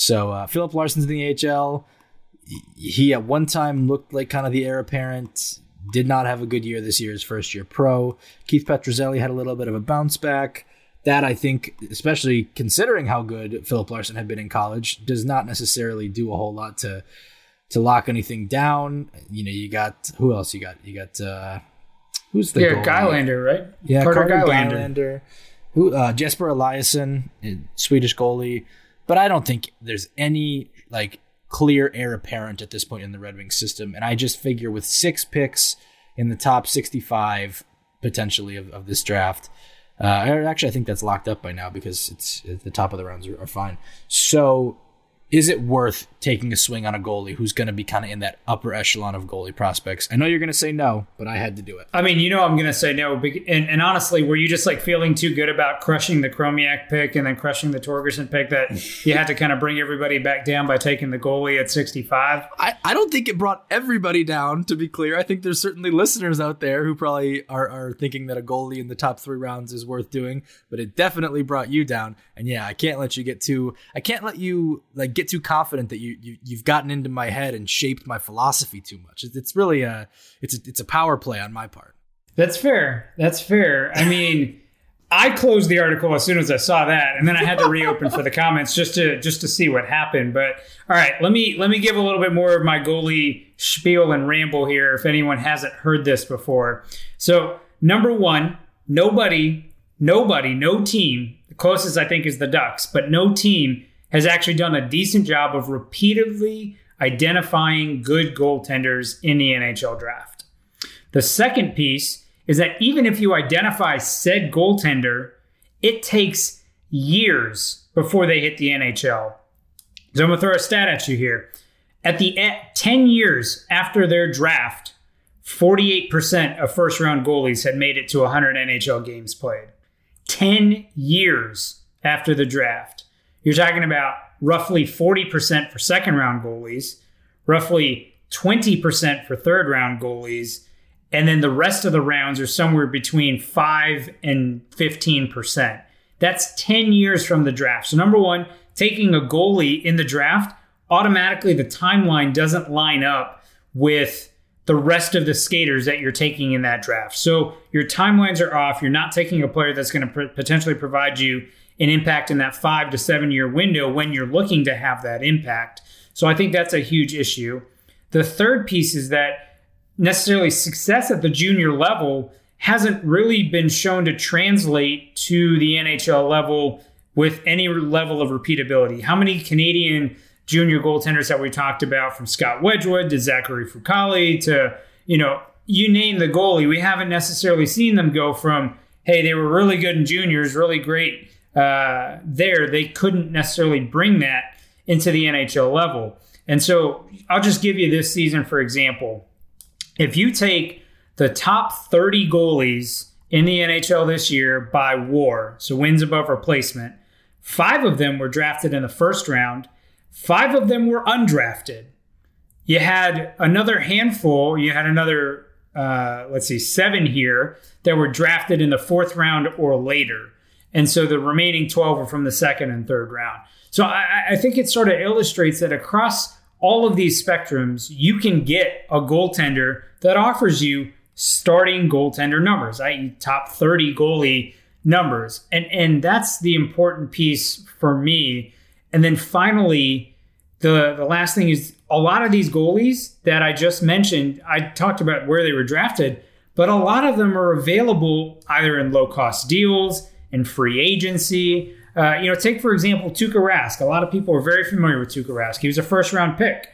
So uh, Filip Larsson's in the AHL. He at one time looked like kind of the heir apparent. Did not have a good year this year, his first year pro. Keith Petruzzelli had a little bit of a bounce back. That I think, especially considering how good Filip Larsson had been in college, does not necessarily do a whole lot to to lock anything down. You know, you got who else? You got you got uh, who's the yeah Gylander, right? Yeah, Carter, Carter Gylander. Gylander. Who uh, Jesper Eliasson, Swedish goalie. But I don't think there's any like clear heir apparent at this point in the Red Wings system. And I just figure with six picks in the top 65 potentially of, of this draft, uh, actually, I think that's locked up by now because it's the top of the rounds are, are fine. So is it worth taking a swing on a goalie who's going to be kind of in that upper echelon of goalie prospects? I know you're going to say no, but I had to do it. I mean, you know, I'm going to say no. And, and, honestly, were you just like feeling too good about crushing the Chromiak pick and then crushing the Torgersson pick that you had to kind of bring everybody back down by taking the goalie at 65? I, I don't think it brought everybody down, to be clear. I think there's certainly listeners out there who probably are, are thinking that a goalie in the top three rounds is worth doing, but it definitely brought you down. And yeah, I can't let you get too, I can't let you like get too confident that you, you you've gotten into my head and shaped my philosophy too much. It's, it's really a it's a, it's a power play on my part. That's fair. That's fair. I mean, I closed the article as soon as I saw that, and then I had to reopen for the comments just to just to see what happened. But all right, let me let me give a little bit more of my goalie spiel and ramble here if anyone hasn't heard this before. So number one, nobody, nobody, no team. The closest I think is the Ducks, but no team has actually done a decent job of repeatedly identifying good goaltenders in the NHL draft. The second piece is that even if you identify said goaltender, it takes years before they hit the NHL. So I'm going to throw a stat at you here. At the at 10 years after their draft, 48% of first round goalies had made it to 100 NHL games played. 10 years after the draft. You're talking about roughly 40% for second round goalies, roughly 20% for third round goalies, and then the rest of the rounds are somewhere between 5 and 15%. That's 10 years from the draft. So, number one, taking a goalie in the draft, automatically the timeline doesn't line up with the rest of the skaters that you're taking in that draft. So, your timelines are off. You're not taking a player that's going to potentially provide you an impact in that five to seven year window when you're looking to have that impact. So I think that's a huge issue. The third piece is that necessarily success at the junior level hasn't really been shown to translate to the NHL level with any level of repeatability. How many Canadian junior goaltenders have we talked about from Scott Wedgewood to Zachary Fucale to, you know, you name the goalie. We haven't necessarily seen them go from, hey, they were really good in juniors, really great uh, there, they couldn't necessarily bring that into the NHL level. And so I'll just give you this season, for example. If you take the top 30 goalies in the NHL this year by war, so wins above replacement, five of them were drafted in the first round, five of them were undrafted. You had another handful, you had another, uh, let's see, seven here that were drafted in the fourth round or later. And so the remaining 12 are from the second and third round. So I, I think it sort of illustrates that across all of these spectrums, you can get a goaltender that offers you starting goaltender numbers, i.e., top 30 goalie numbers. And, and that's the important piece for me. And then finally, the, the last thing is a lot of these goalies that I just mentioned, I talked about where they were drafted, but a lot of them are available either in low cost deals in free agency. Uh, you know, take for example Tuukka Rask. A lot of people are very familiar with Tuukka Rask. He was a first round pick,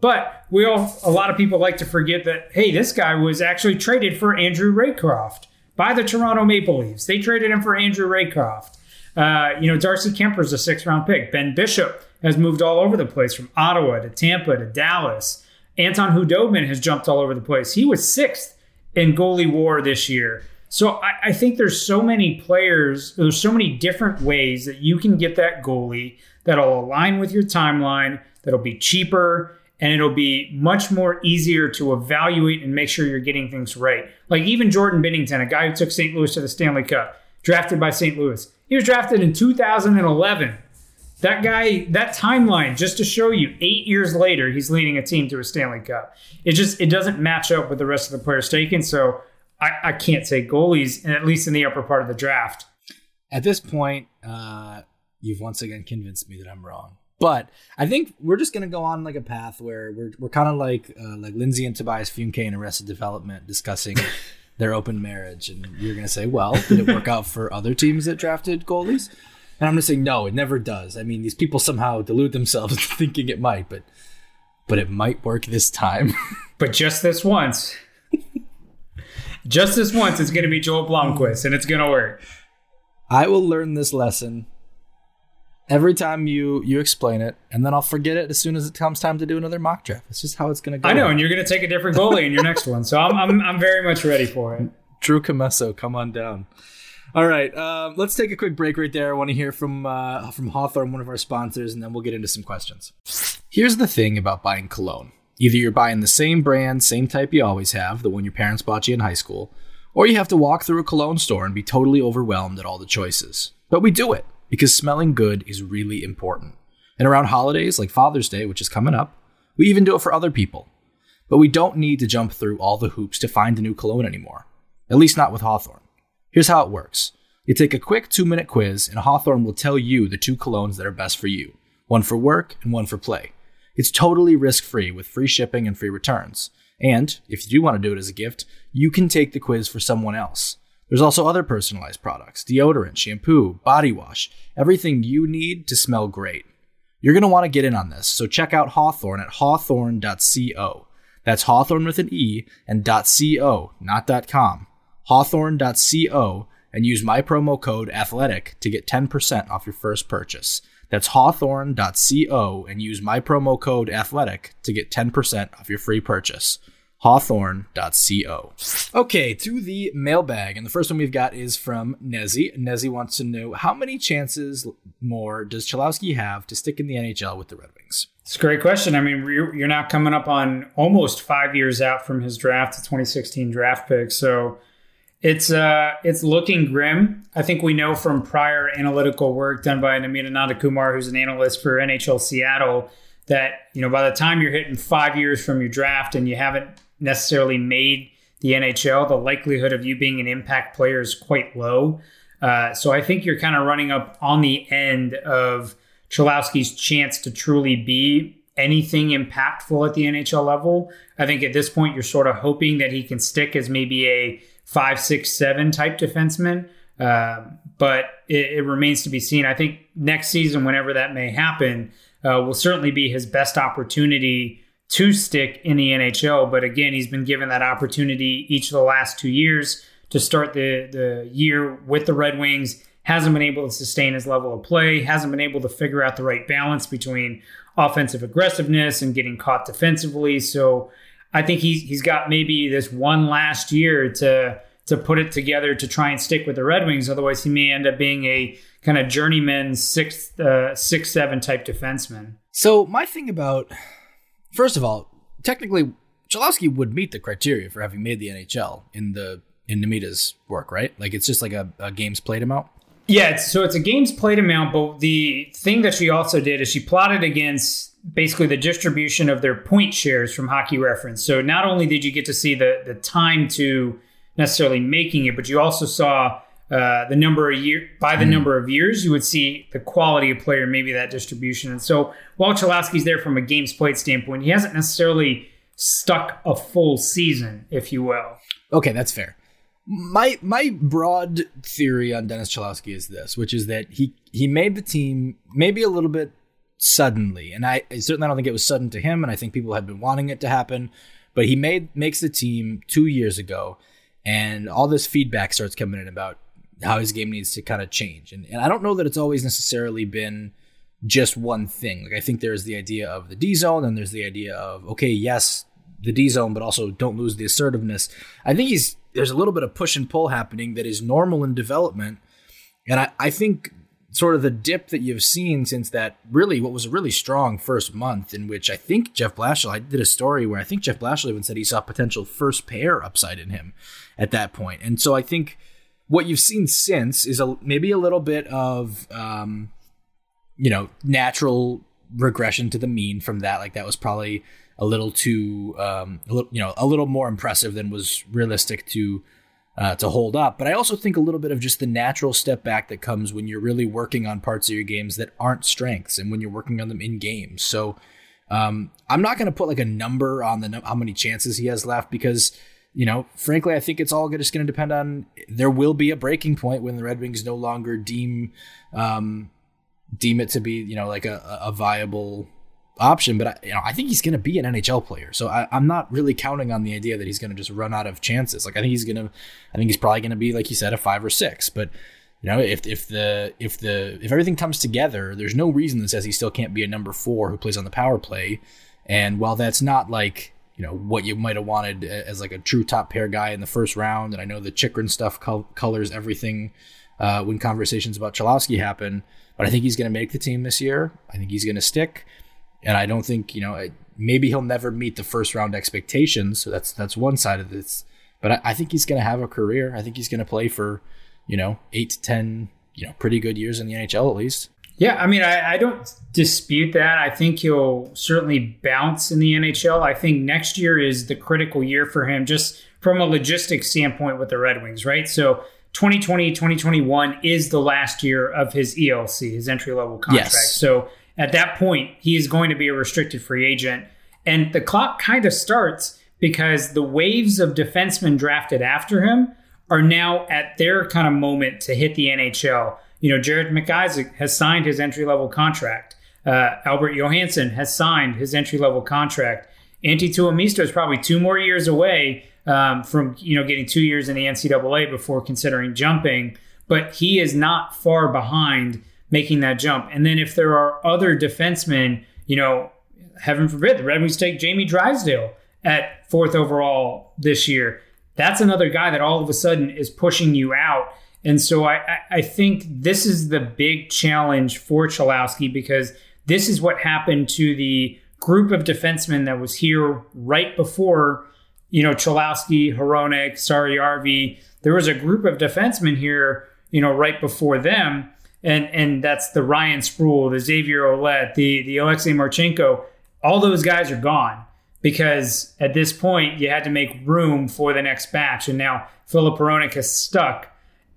but we all a lot of people like to forget that hey, this guy was actually traded for Andrew Raycroft by the Toronto Maple Leafs. They traded him for Andrew Raycroft. Uh, you know, Darcy Kuemper's a six round pick. Ben Bishop has moved all over the place from Ottawa to Tampa to Dallas. Anton Khudobin has jumped all over the place. He was sixth in goalie war this year. So I, I, think there's so many players, there's so many different ways that you can get that goalie that'll align with your timeline, that'll be cheaper, and it'll be much more easier to evaluate and make sure you're getting things right. Like even Jordan Binnington, a guy who took St. Louis to the Stanley Cup, drafted by St. Louis. He was drafted in 2011. That guy, that timeline, just to show you, eight years later, he's leading a team to a Stanley Cup. It just it doesn't match up with the rest of the players taken. So I, I can't say goalies, at least in the upper part of the draft. At this point, uh, you've once again convinced me that I'm wrong. But I think we're just gonna go on like a path where we're we're kind of like uh, like Lindsay and Tobias Fünke in Arrested Development discussing their open marriage, and you're gonna say, well, did it work out for other teams that drafted goalies? And I'm gonna say, no, it never does. I mean, these people somehow delude themselves thinking it might, but but it might work this time. but just this once just this once, it's going to be Joel Blomqvist, and it's going to work. I will learn this lesson every time you you explain it, and then I'll forget it as soon as it comes time to do another mock draft. It's just how it's going to go. I know, and you're going to take a different goalie in your next one, so I'm, I'm I'm very much ready for it. Drew Commesso, come on down. All right, um, let's take a quick break right there. I want to hear from uh, from Hawthorne, one of our sponsors, and then we'll get into some questions. Here's the thing about buying cologne: either you're buying the same brand, same type you always have, the one your parents bought you in high school, or you have to walk through a cologne store and be totally overwhelmed at all the choices. But we do it because smelling good is really important. And around holidays like Father's Day, which is coming up, we even do it for other people. But we don't need to jump through all the hoops to find a new cologne anymore. At least not with Hawthorne. Here's how it works. You take a quick two minute quiz, and Hawthorne will tell you the two colognes that are best for you one for work and one for play. It's totally risk free with free shipping and free returns. And if you do want to do it as a gift, you can take the quiz for someone else. There's also other personalized products deodorant, shampoo, body wash, everything you need to smell great. You're going to want to get in on this, so check out Hawthorne at hawthorne.co. That's Hawthorne with an E and .co, not .com. Hawthorne.co and use my promo code ATHLETIC to get 10% off your first purchase. That's hawthorne.co and use my promo code ATHLETIC to get 10% off your free purchase hawthorne.co. Okay, to the mailbag. And the first one we've got is from Nezzy. Nezzy wants to know how many chances more does Cholowski have to stick in the NHL with the Red Wings? It's a great question. I mean, you're now coming up on almost five years out from his draft, the 2016 draft pick. So it's uh, it's looking grim. I think we know from prior analytical work done by Namita Nandakumar, who's an analyst for NHL Seattle, that you know by the time you're hitting five years from your draft and you haven't necessarily made the NHL, the likelihood of you being an impact player is quite low. Uh, so I think you're kind of running up on the end of Cholowski's chance to truly be anything impactful at the NHL level. I think at this point you're sort of hoping that he can stick as maybe a five, six, seven type defenseman. Uh, but it, it, remains to be seen. I think next season, whenever that may happen, uh, will certainly be his best opportunity to stick in the NHL. But again, he's been given that opportunity each of the last two years to start the, the year with the Red Wings. Hasn't been able to sustain his level of play, hasn't been able to figure out the right balance between offensive aggressiveness and getting caught defensively. So I think he's he's got maybe this one last year to to put it together to try and stick with the Red Wings. Otherwise, he may end up being a kind of journeyman six uh, six seven type defenseman. So my thing about First of all, technically, Cholowski would meet the criteria for having made the NHL in the in Namita's work, right? Like it's just like a, a games played amount. Yeah, it's, so it's a games played amount, but the thing that she also did is she plotted against basically the distribution of their point shares from Hockey Reference. So not only did you get to see the the time to necessarily making it, but you also saw uh, the number of year by the mm. number of years, you would see the quality of player, maybe that distribution. And so while Cholowski's there from a games played standpoint, he hasn't necessarily stuck a full season, if you will. Okay, that's fair. My my broad theory on Dennis Cholowski is this, which is that he he made the team maybe a little bit suddenly, and I, I certainly don't think it was sudden to him, and I think people had been wanting it to happen. But he made makes the team two years ago, and all this feedback starts coming in about how his game needs to kind of change. And, and I don't know that it's always necessarily been just one thing. Like I think there's the idea of the D zone, and there's the idea of okay, yes, the D zone, but also don't lose the assertiveness. I think he's there's a little bit of push and pull happening that is normal in development, and I, I think sort of the dip that you've seen since that really what was a really strong first month in which I think Jeff Blashill I did a story where I think Jeff Blashill even said he saw potential first pair upside in him at that point, and so I think what you've seen since is a maybe a little bit of um, you know natural regression to the mean from that. Like that was probably a little too um, a little you know a little more impressive than was realistic to uh, to hold up. But I also think a little bit of just the natural step back that comes when you're really working on parts of your games that aren't strengths and when you're working on them in games. So um, I'm not going to put like a number on the how many chances he has left because you know, frankly, I think it's all just going to depend on. There will be a breaking point when the Red Wings no longer deem um, deem it to be, you know, like a, a viable option. But I, you know, I think he's going to be an NHL player, so I, am not really counting on the idea that he's going to just run out of chances. Like I think he's going to, I think he's probably going to be, like you said, a five or six. But You know, if if the if the if everything comes together, there's no reason that says he still can't be a number four who plays on the power play. And while that's not like you know what you might have wanted as like a true top pair guy in the first round, and I know the Chychrun stuff col- colors everything uh, when conversations about Cholowski happen, but I think he's going to make the team this year. I think he's going to stick, and I don't think you know maybe he'll never meet the first round expectations. So that's that's one side of this, but I, I think he's going to have a career. I think he's going to play for you know eight to ten you know pretty good years in the NHL at least. Yeah, I mean, I, I, don't dispute that. I think he'll certainly bounce in the NHL. I think next year is the critical year for him, just from a logistics standpoint with the Red Wings, right? So 2020, 2021 is the last year of his ELC, his entry level contract. Yes. So at that point, he is going to be a restricted free agent. And the clock kind of starts because the waves of defensemen drafted after him are now at their kind of moment to hit the NHL. You know, Jared McIsaac has signed his entry level contract. Uh, Albert Johansson has signed his entry level contract. Antti Tuomisto is probably two more years away um, from you know getting two years in the NCAA before considering jumping, but he is not far behind making that jump. And then if there are other defensemen, you know, heaven forbid, the Red Wings take Jamie Drysdale at fourth overall this year. That's another guy that all of a sudden is pushing you out and so I, I think this is the big challenge for Cholowski because this is what happened to the group of defensemen that was here right before, you know, Cholowski, Hronek, Saarijarvi. There was a group of defensemen here, you know, right before them. And and that's the Ryan Sproul, the Xavier Ouellet, the the Alexei Marchenko. All those guys are gone because at this point you had to make room for the next batch. And now Filip Hronek has stuck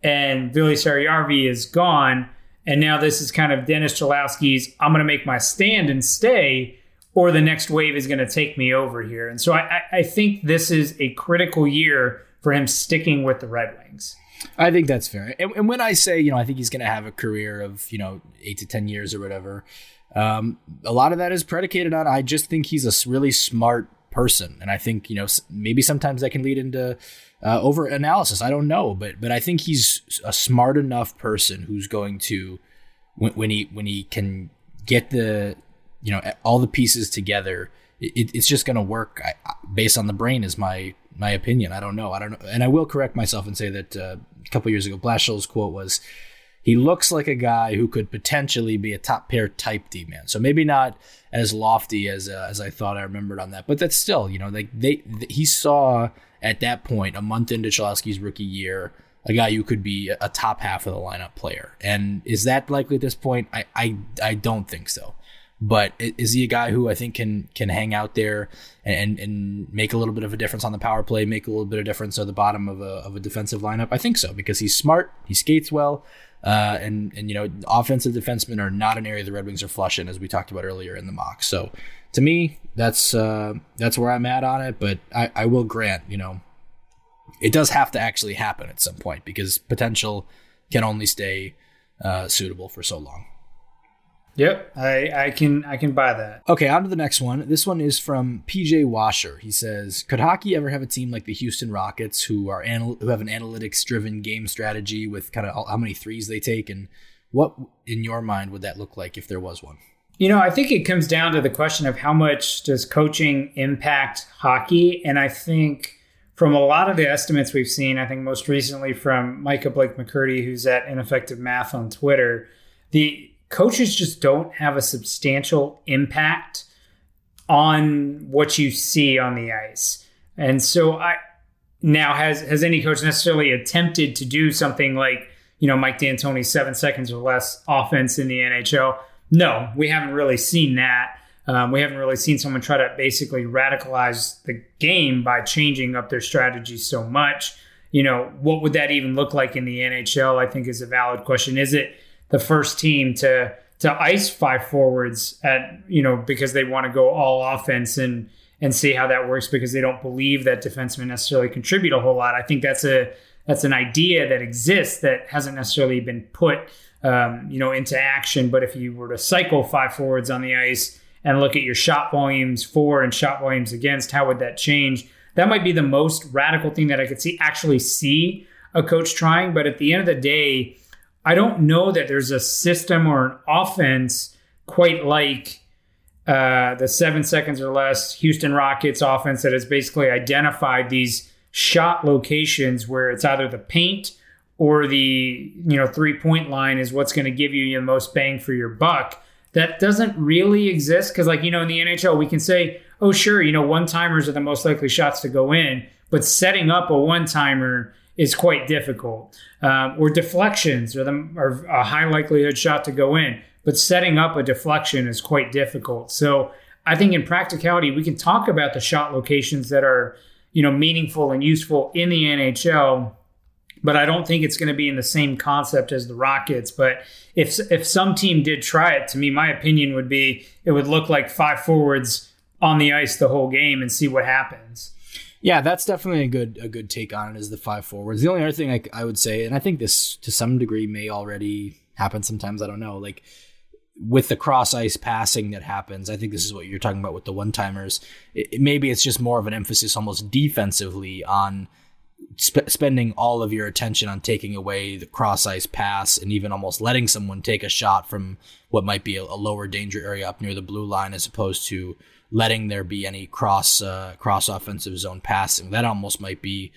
and Vili Saarijarvi is gone. And now this is kind of Dennis Cholowski's, I'm going to make my stand and stay, or the next wave is going to take me over here. And so I, I think this is a critical year for him sticking with the Red Wings. I think that's fair. And, and when I say, you know, I think he's going to have a career of, you know, eight to 10 years or whatever, um, a lot of that is predicated on I just think he's a really smart person. And I think, you know, maybe sometimes that can lead into uh, over analysis. I don't know, but but I think he's a smart enough person who's going to when, when he when he can get the you know all the pieces together. It, it's just going to work I, based on the brain is my my opinion. I don't know. I don't know, and I will correct myself and say that uh, a couple years ago, Blashill's quote was, "He looks like a guy who could potentially be a top pair type D man." So maybe not as lofty as uh, as I thought I remembered on that, but that's still you know like they, they he saw at that point, a month into Cholowski's rookie year, a guy who could be a top half of the lineup player. And is that likely at this point? I I, I don't think so. But is he a guy who I think can can hang out there and and make a little bit of a difference on the power play, make a little bit of difference at the bottom of a of a defensive lineup? I think so because he's smart, he skates well, uh, and and you know offensive defensemen are not an area the Red Wings are flushing as we talked about earlier in the mock. So to me, that's uh, that's where I'm at on it. But I, I will grant, you know, it does have to actually happen at some point because potential can only stay uh, suitable for so long. Yep, I, I can I can buy that. Okay, on to the next one. This one is from PJ Washer. He says, "Could hockey ever have a team like the Houston Rockets, who are anal- who have an analytics-driven game strategy with kind of how many threes they take, and what in your mind would that look like if there was one?" You know, I think it comes down to the question of how much does coaching impact hockey, and I think from a lot of the estimates we've seen, I think most recently from Micah Blake McCurdy, who's at Ineffective Math on Twitter, the coaches just don't have a substantial impact on what you see on the ice. And so I now has has any coach necessarily attempted to do something like, you know, Mike D'Antoni's seven seconds or less offense in the NHL? No, we haven't really seen that. Um, we haven't really seen someone try to basically radicalize the game by changing up their strategy so much. You know, what would that even look like in the NHL? I think is a valid question. Is it the first team to to ice five forwards at you know because they want to go all offense and and see how that works because they don't believe that defensemen necessarily contribute a whole lot. I think that's a that's an idea that exists that hasn't necessarily been put um, you know, into action. But if you were to cycle five forwards on the ice and look at your shot volumes for and shot volumes against, how would that change? That might be the most radical thing that I could see actually see a coach trying. But at the end of the day, I don't know that there's a system or an offense quite like uh, the seven seconds or less Houston Rockets offense that has basically identified these shot locations where it's either the paint or the you know three point line is what's going to give you the most bang for your buck. That doesn't really exist because, like you know, in the NHL, we can say, oh sure, you know, one timers are the most likely shots to go in, but setting up a one timer is quite difficult. Um, or deflections are, the, are a high likelihood shot to go in, but setting up a deflection is quite difficult. So I think in practicality, we can talk about the shot locations that are you know meaningful and useful in the NHL. But I don't think it's going to be in the same concept as the Rockets. But if if some team did try it, to me, my opinion would be it would look like five forwards on the ice the whole game and see what happens. Yeah, that's definitely a good a good take on it. Is the five forwards? The only other thing I, I would say, and I think this to some degree may already happen sometimes. I don't know. Like with the cross ice passing that happens, I think this is what you're talking about with the one timers. It, maybe it's just more of an emphasis, almost defensively, on sp- spending all of your attention on taking away the cross ice pass and even almost letting someone take a shot from what might be a, a lower danger area up near the blue line, as opposed to letting there be any cross uh, cross offensive zone passing. That almost might be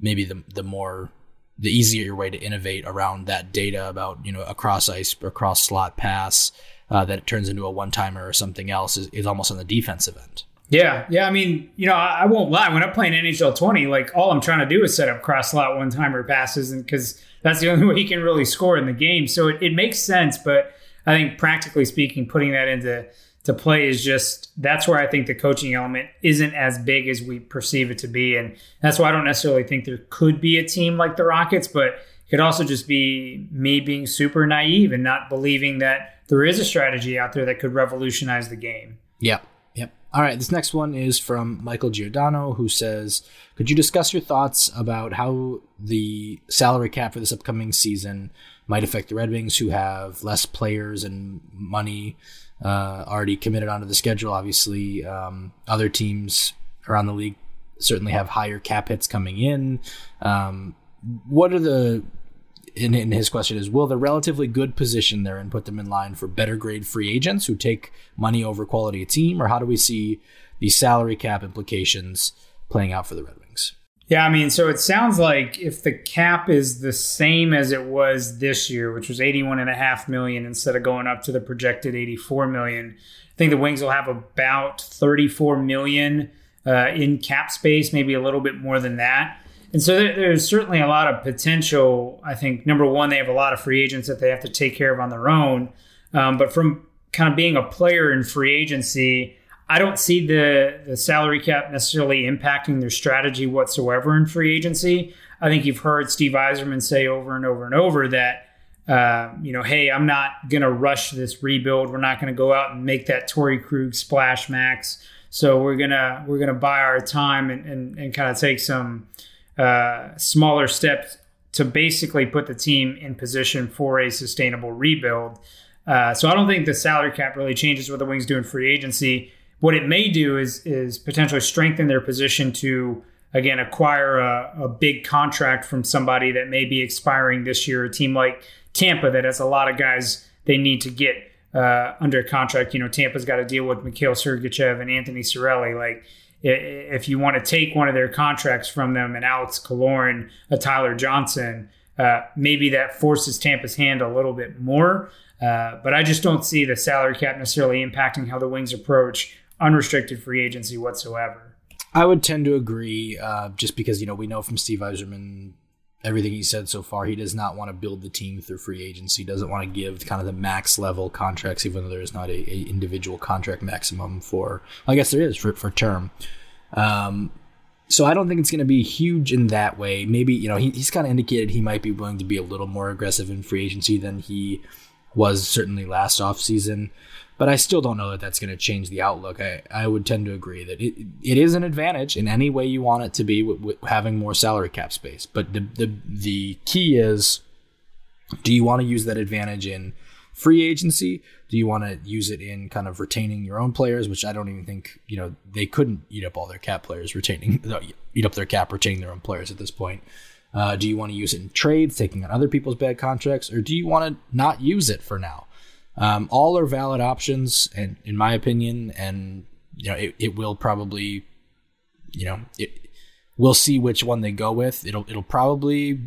maybe the the more the easier way to innovate around that data about you know a cross ice or cross slot pass uh, that it turns into a one timer or something else is, is almost on the defensive end. Yeah, yeah. I mean, you know, I, I, won't lie. When I'm playing NHL 20, like all I'm trying to do is set up cross slot one timer passes, and because that's the only way he can really score in the game. So it, it makes sense, but I think practically speaking, putting that into to play is just that's where I think the coaching element isn't as big as we perceive it to be. And that's why I don't necessarily think there could be a team like the Rockets, but it could also just be me being super naive and not believing that there is a strategy out there that could revolutionize the game. Yep. Yep. All right. This next one is from Michael Giordano, who says, Could you discuss your thoughts about how the salary cap for this upcoming season might affect the Red Wings, who have less players and money? Uh, already committed onto the schedule. Obviously, um, other teams around the league certainly have higher cap hits coming in. Um, what are the in, in, his question is will the relatively good position they're in put them in line for better grade free agents who take money over quality of team or how do we see the salary cap implications playing out for the red wings yeah, I mean, so it sounds like if the cap is the same as it was this year, which was 81 and a half million instead of going up to the projected 84 million, I think the Wings will have about 34 million uh, in cap space, maybe a little bit more than that. And so there's certainly a lot of potential. I think number one, they have a lot of free agents that they have to take care of on their own. Um, but from kind of being a player in free agency, I don't see the the salary cap necessarily impacting their strategy whatsoever in free agency. I think you've heard Steve Yzerman say over and over and over that uh, you know, hey, I'm not going to rush this rebuild. We're not going to go out and make that Torey Krug splash max. So we're gonna we're gonna buy our time and, and, and kind of take some uh, smaller steps to basically put the team in position for a sustainable rebuild. Uh, so I don't think the salary cap really changes what the Wings do in free agency. What it may do is is potentially strengthen their position to again acquire a, a big contract from somebody that may be expiring this year. A team like Tampa that has a lot of guys they need to get uh, under contract. You know, Tampa's got to deal with Mikhail Sergachev and Anthony Cirelli. Like, if you want to take one of their contracts from them, and Alex Killorn, a Tyler Johnson, uh, maybe that forces Tampa's hand a little bit more. Uh, but I just don't see the salary cap necessarily impacting how the Wings approach unrestricted free agency whatsoever. I would tend to agree, uh, just because you know we know from Steve Yzerman everything he said so far. He does not want to build the team through free agency. Doesn't want to give kind of the max level contracts, even though there is not a, a individual contract maximum for. I guess there is for for term. Um, so I don't think it's going to be huge in that way. Maybe you know he, he's kind of indicated he might be willing to be a little more aggressive in free agency than he was certainly last off season but I still don't know that that's going to change the outlook. I, I would tend to agree that it, it is an advantage in any way you want it to be with, with having more salary cap space. But the, the, the key is do you want to use that advantage in free agency? Do you want to use it in kind of retaining your own players, which I don't even think, you know, they couldn't eat up all their cap players retaining, eat up their cap retaining their own players at this point. Uh, do you want to use it in trades, taking on other people's bad contracts, or do you want to not use it for now? Um, all are valid options, and in my opinion, and you know, it, it will probably, you know, it, we'll see which one they go with. It'll it'll probably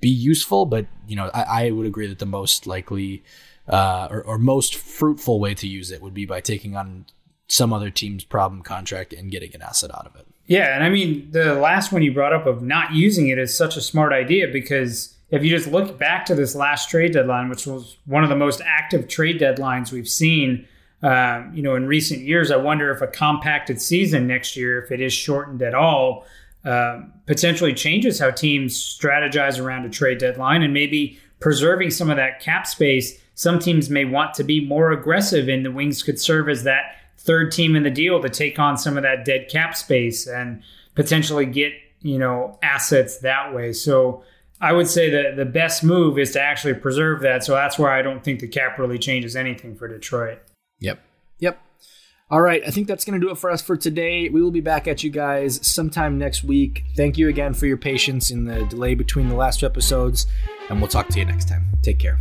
be useful, but you know, I, I would agree that the most likely uh, or, or most fruitful way to use it would be by taking on some other team's problem contract and getting an asset out of it. Yeah, and I mean the last one you brought up of not using it is such a smart idea because if you just look back to this last trade deadline, which was one of the most active trade deadlines we've seen, um, you know, in recent years, I wonder if a compacted season next year, if it is shortened at all, um, potentially changes how teams strategize around a trade deadline and maybe preserving some of that cap space. Some teams may want to be more aggressive, and the Wings could serve as that third team in the deal to take on some of that dead cap space and potentially get you know assets that way. So I would say that the best move is to actually preserve that. So that's why I don't think the cap really changes anything for Detroit. Yep. Yep. All right, I think that's going to do it for us for today. We will be back at you guys sometime next week. Thank you again for your patience in the delay between the last two episodes, and we'll talk to you next time. Take care.